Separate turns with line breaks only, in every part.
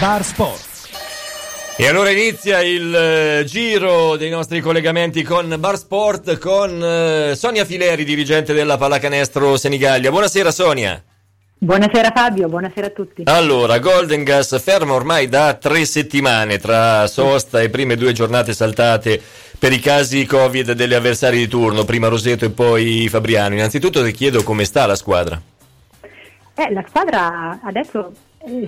Bar Sport.
E allora inizia il eh, giro dei nostri collegamenti con Bar Sport con eh, Sonia Fileri, dirigente della Pallacanestro Senigallia. Buonasera Sonia.
Buonasera Fabio, buonasera a tutti.
Allora, Golden Gas fermo ormai da tre settimane tra sosta e prime due giornate saltate per i casi Covid delle avversari di turno, prima Roseto e poi Fabriano. Innanzitutto ti chiedo come sta la squadra.
Eh, la squadra adesso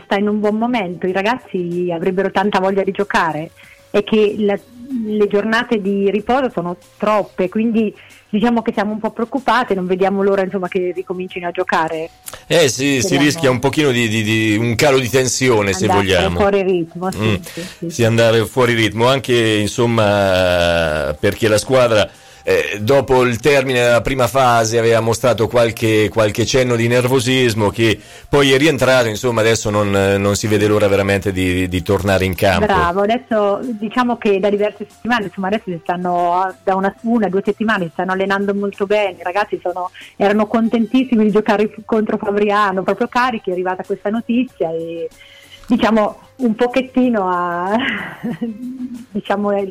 sta in un buon momento, i ragazzi avrebbero tanta voglia di giocare e che la- le giornate di riposo sono troppe, quindi diciamo che siamo un po' preoccupate, non vediamo l'ora insomma, che ricomincino a giocare.
Eh sì, si
Speriamo.
rischia un pochino di, di- di un calo di tensione se
Andare
vogliamo.
fuori ritmo, sì,
Mm,
sì, sì.
sì, andare fuori ritmo, anche insomma perché la squadra eh, dopo il termine della prima fase aveva mostrato qualche, qualche cenno di nervosismo che poi è rientrato, insomma adesso non, non si vede l'ora veramente di, di tornare in campo.
Bravo, adesso diciamo che da diverse settimane, insomma adesso si stanno da una, una due settimane si stanno allenando molto bene, i ragazzi sono- erano contentissimi di giocare contro Fabriano, proprio carichi, è arrivata questa notizia e diciamo un pochettino a, diciamo è,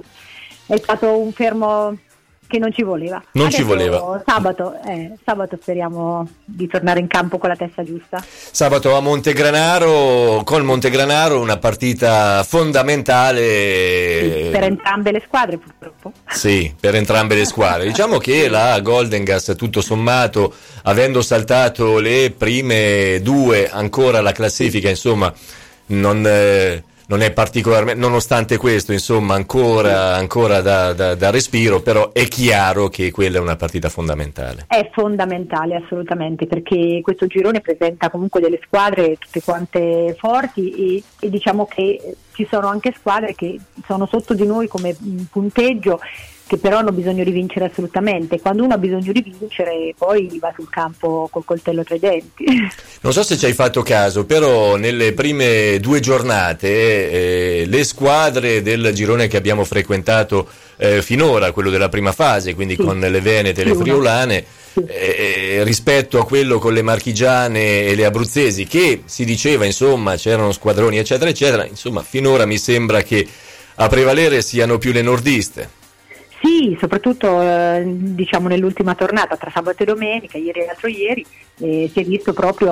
è stato un fermo che non ci voleva.
Non ci
Adesso
voleva.
Sabato, eh, sabato speriamo di tornare in campo con la testa giusta.
Sabato a Montegranaro, con Montegranaro una partita fondamentale.
Per entrambe le squadre purtroppo.
Sì, per entrambe le squadre. Diciamo che la Golden Gas, tutto sommato, avendo saltato le prime due, ancora la classifica, insomma, non, eh, non è particolarmente, nonostante questo, insomma, ancora, ancora da, da- da respiro, però è chiaro che quella è una partita fondamentale.
È fondamentale assolutamente perché questo girone presenta comunque delle squadre tutte quante forti e, e diciamo che ci sono anche squadre che sono sotto di noi come punteggio che però hanno bisogno di vincere assolutamente. Quando uno ha bisogno di vincere poi va sul campo col coltello tra i denti.
Non so se ci hai fatto caso, però nelle prime due giornate eh, le squadre del girone che abbiamo frequentato eh, finora, quello della prima fase, quindi
Sì.
con le Venete e le. Friulane,
Sì.
eh, rispetto a quello con le Marchigiane e le Abruzzesi, che si diceva insomma c'erano squadroni eccetera eccetera, insomma finora mi sembra che a prevalere siano più le nordiste.
Sì, soprattutto eh, diciamo nell'ultima tornata tra sabato e domenica, ieri e l'altro ieri, eh, si è visto proprio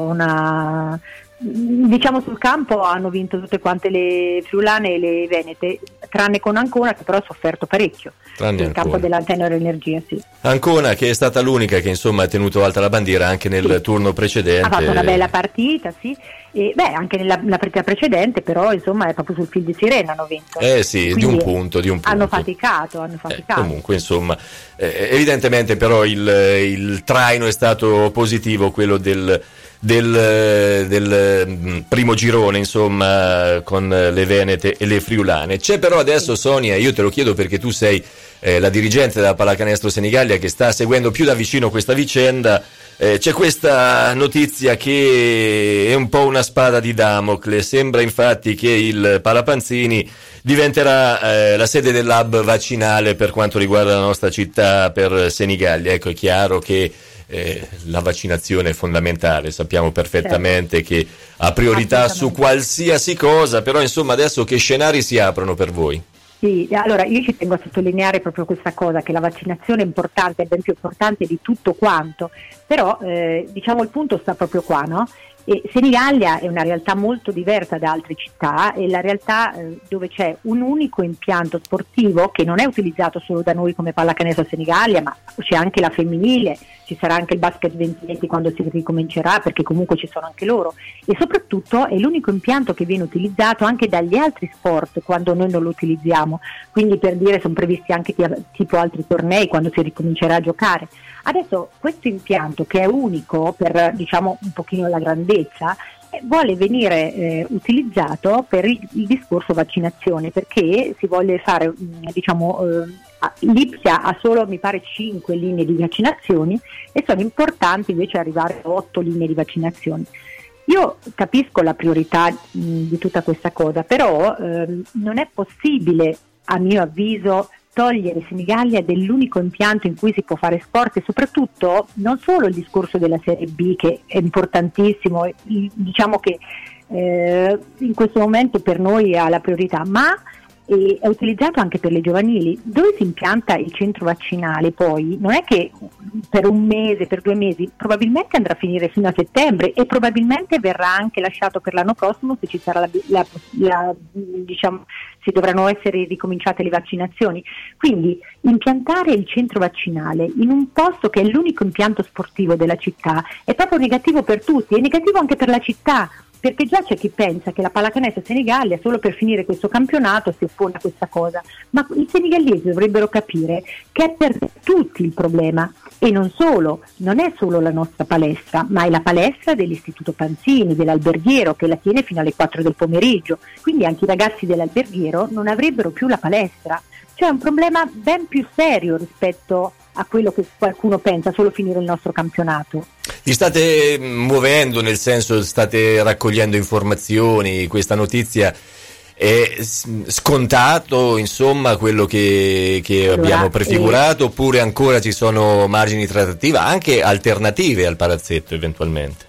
una diciamo sul campo hanno vinto tutte quante le friulane e le venete, tranne con Ancona che però ha sofferto parecchio
Tranne
campo
Ancona.
della Tenor Energia, sì.
Ancona che è stata l'unica che insomma ha tenuto alta la bandiera anche nel
Sì.
turno precedente.
Ha fatto una bella partita, sì. E, beh, anche nella, nella partita precedente, però insomma è proprio sul fil di sirena hanno vinto.
Eh sì, di
Quindi
un punto, di un punto.
Hanno faticato, hanno
Eh,
faticato.
comunque, insomma, eh, evidentemente però il, il traino è stato positivo, quello del, del, del, mm, primo girone, insomma, con le Venete e le Friulane. C'è però adesso, Sonia, io te lo chiedo perché tu sei eh, la dirigente della Pallacanestro Senigallia che sta seguendo più da vicino questa vicenda. Eh, c'è questa notizia che è un po' una spada di Damocle. Sembra infatti che il Palapanzini diventerà eh, la sede dell'hub vaccinale per quanto riguarda la nostra città per Senigallia. Ecco, è chiaro che eh, la vaccinazione è fondamentale, sappiamo perfettamente che ha priorità su qualsiasi cosa, però insomma adesso che scenari si aprono per voi?
Sì, allora io ci tengo a sottolineare proprio questa cosa, che la vaccinazione è importante, è ben più importante di tutto quanto, però eh, diciamo il punto sta proprio qua, no? E Senigallia è una realtà molto diversa da altre città, è la realtà eh, dove c'è un unico impianto sportivo che non è utilizzato solo da noi come pallacanestro Senigallia, ma c'è anche la femminile, ci sarà anche il basket 2020 quando si ricomincerà, perché comunque ci sono anche loro, e soprattutto è l'unico impianto che viene utilizzato anche dagli altri sport quando noi non lo utilizziamo, quindi per dire sono previsti anche ti- tipo altri tornei quando si ricomincerà a giocare. Adesso questo impianto che è unico per diciamo un pochino la grandezza vuole venire eh, utilizzato per il, il, discorso vaccinazione perché si vuole fare mm, diciamo eh, l'Ipsia ha solo mi pare 5 linee di vaccinazioni e sono importanti invece arrivare a 8 linee di vaccinazioni. Io capisco la priorità mh, di tutta questa cosa, però ehm, non è possibile, a mio avviso, togliere Senigallia dell'unico impianto in cui si può fare sport e soprattutto non solo il discorso della Serie B che è importantissimo, diciamo che eh, in questo momento per noi ha la priorità, ma e è utilizzato anche per le giovanili. Dove si impianta il centro vaccinale poi non è che per un mese, per due mesi, probabilmente andrà a finire fino a settembre e probabilmente verrà anche lasciato per l'anno prossimo se ci sarà la, la, la diciamo, si dovranno essere ricominciate le vaccinazioni. Quindi impiantare il centro vaccinale in un posto che è l'unico impianto sportivo della città è proprio negativo per tutti, è negativo anche per la città perché già c'è chi pensa che la pallacanestro senegalia solo per finire questo campionato si oppone a questa cosa, ma i senegallesi dovrebbero capire che è per tutti il problema. E non solo, non è solo la nostra palestra, ma è la palestra dell'Istituto Panzini, dell'alberghiero che la tiene fino alle 4 del pomeriggio, quindi anche i ragazzi dell'alberghiero non avrebbero più la palestra. Cioè è un problema ben più serio rispetto a quello che qualcuno pensa, solo finire il nostro campionato.
Vi state muovendo, nel senso state raccogliendo informazioni, questa notizia è scontato insomma quello che, che allora, abbiamo prefigurato eh, oppure ancora ci sono margini di trattativa anche alternative al palazzetto eventualmente?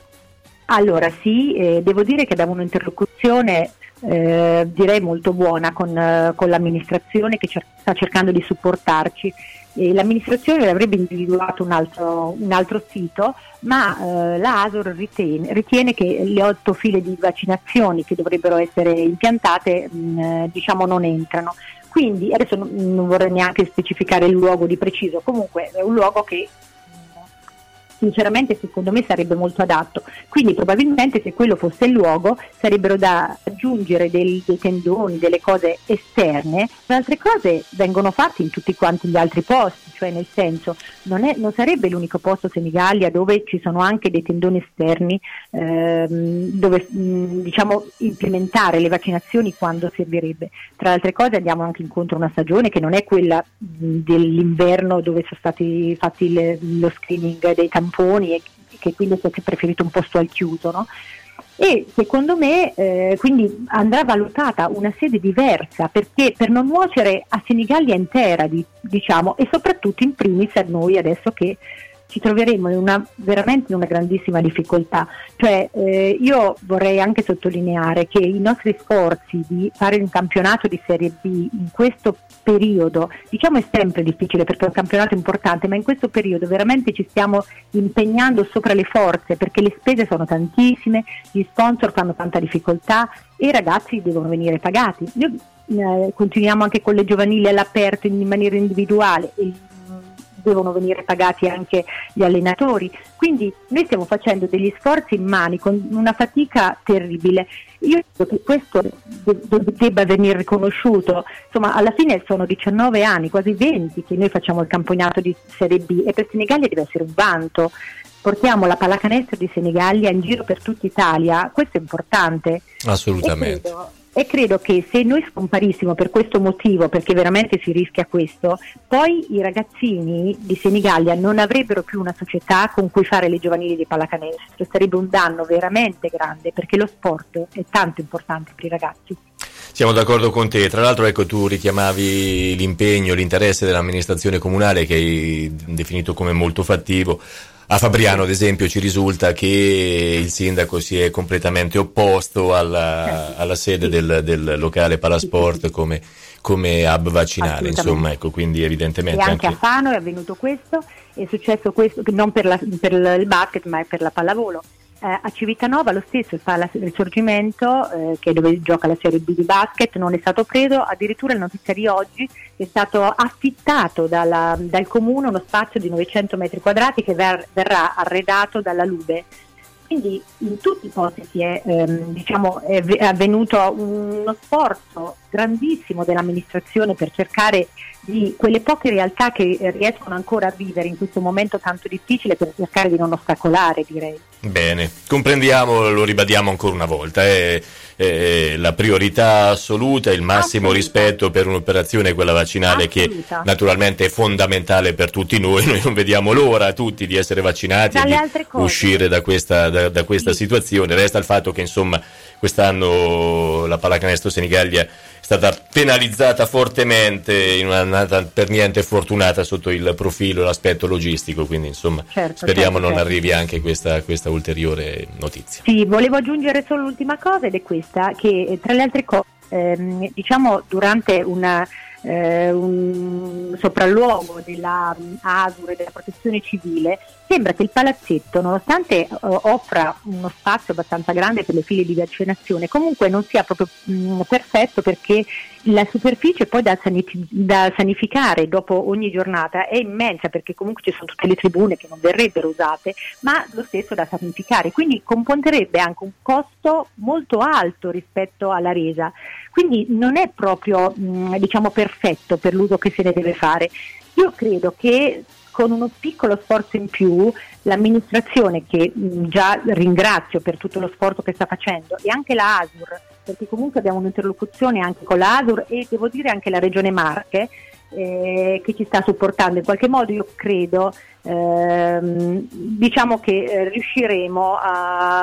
Allora sì, eh, devo dire che abbiamo un'interlocuzione eh, direi molto buona con, eh, con l'amministrazione che cer- sta cercando di supportarci e l'amministrazione avrebbe individuato un altro, un altro sito, ma eh, la ASOR ritiene, ritiene, che le otto file di vaccinazioni che dovrebbero essere impiantate mh, eh, diciamo non entrano. Quindi adesso non, non vorrei neanche specificare il luogo di preciso, comunque è un luogo che sinceramente secondo me sarebbe molto adatto. Quindi probabilmente se quello fosse il luogo sarebbero da aggiungere dei, dei tendoni, delle cose esterne, ma altre cose vengono fatte in tutti quanti gli altri posti, cioè nel senso non, è, non sarebbe l'unico posto Senigallia dove ci sono anche dei tendoni esterni ehm, dove mh, diciamo implementare le vaccinazioni quando servirebbe. Tra le altre cose andiamo anche incontro a una stagione che non è quella mh, dell'inverno dove sono stati fatti le, lo screening dei tamponi tamponi e che quindi si è preferito un posto al chiuso. No? E secondo me eh, quindi andrà valutata una sede diversa perché per non nuocere a Senigallia intera di, diciamo, e soprattutto in primis a noi adesso che ci troveremo in una, veramente in una grandissima difficoltà. Cioè, eh, io vorrei anche sottolineare che i nostri sforzi di fare un campionato di Serie B in questo periodo, diciamo è sempre difficile perché è un campionato importante, ma in questo periodo veramente ci stiamo impegnando sopra le forze perché le spese sono tantissime, gli sponsor fanno tanta difficoltà e i ragazzi devono venire pagati. Noi eh, continuiamo anche con le giovanili all'aperto in maniera individuale. Il, devono venire pagati anche gli allenatori. Quindi noi stiamo facendo degli sforzi in mani con una fatica terribile. Io credo che questo debba venire riconosciuto. Insomma, alla fine sono 19 anni, quasi 20 che noi facciamo il campionato di Serie B e per Senigallia deve essere un vanto. Portiamo la pallacanestro di Senigallia in giro per tutta Italia, questo è importante.
Assolutamente.
E credo, che se noi scomparissimo per questo motivo, perché veramente si rischia questo, poi i ragazzini di Senigallia non avrebbero più una società con cui fare le giovanili di pallacanestro, sarebbe un danno veramente grande perché lo sport è tanto importante per i ragazzi.
Siamo d'accordo con te, tra l'altro ecco tu richiamavi l'impegno, l'interesse dell'amministrazione comunale che hai definito come molto fattivo a Fabriano, ad esempio, ci risulta che il sindaco si è completamente opposto alla, alla sede del, del, locale Palasport come, come hub vaccinale, insomma, ecco, quindi evidentemente...
E anche, anche, a Fano è avvenuto questo, è successo questo, non per, la, per il basket ma per la pallavolo eh, a Civitanova lo stesso, il Pala Risorgimento, eh, che è dove gioca la Serie B di basket, non è stato preso, addirittura la notizia di oggi è stato affittato dalla, dal comune uno spazio di 900 metri quadrati che ver- verrà arredato dalla Lube. Quindi in tutti i posti è, ehm, diciamo, è avvenuto uno sforzo grandissimo dell'amministrazione per cercare di quelle poche realtà che riescono ancora a vivere in questo momento tanto difficile per cercare di non ostacolare, direi.
Bene, comprendiamo, lo ribadiamo ancora una volta, è, è la priorità assoluta, il massimo assoluta. rispetto per un'operazione, quella vaccinale assoluta. che naturalmente è fondamentale per tutti noi, noi non vediamo l'ora tutti di essere vaccinati e di uscire da questa, da, da questa sì. situazione, resta il fatto che insomma quest'anno la pallacanestro Senigallia stata penalizzata fortemente in un'annata per niente fortunata sotto il profilo e l'aspetto logistico, quindi insomma certo, speriamo certo, non certo. arrivi anche questa, questa, ulteriore notizia.
Sì, volevo aggiungere solo l'ultima cosa ed è questa, che tra le altre cose, ehm, diciamo durante una eh, un sopralluogo della ASUR e della protezione civile, sembra che il palazzetto, nonostante eh, offra uno spazio abbastanza grande per le file di vaccinazione, comunque non sia proprio mh, perfetto perché la superficie poi da, sanif- da, sanificare dopo ogni giornata è immensa perché comunque ci sono tutte le tribune che non verrebbero usate, ma lo stesso da sanificare, quindi comporterebbe anche un costo molto alto rispetto alla resa. Quindi non è proprio mh, diciamo, perfetto per l'uso che se ne deve fare. Io credo che con uno piccolo sforzo in più l'amministrazione che già ringrazio per tutto lo sforzo che sta facendo e anche la ASUR perché comunque abbiamo un'interlocuzione anche con la ASUR e devo dire anche la Regione Marche eh, che ci sta supportando in qualche modo io credo ehm, diciamo che eh, riusciremo a,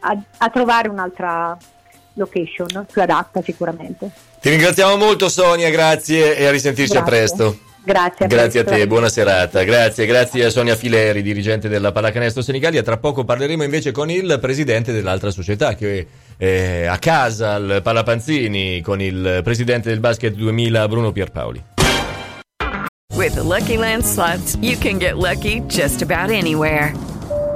a, a trovare un'altra location più adatta sicuramente.
Ti ringraziamo molto Sonia, grazie e a risentirci grazie. a presto.
Grazie, a,
grazie a te, buona serata. Grazie, grazie a Sonia Fileri, dirigente della Pallacanestro Senigallia. Tra poco parleremo invece con il presidente dell'altra società che è a casa al Palapanzini con il presidente del basket 2000 Bruno Pierpaoli.
With the Lucky Land slots, you can get lucky just about anywhere.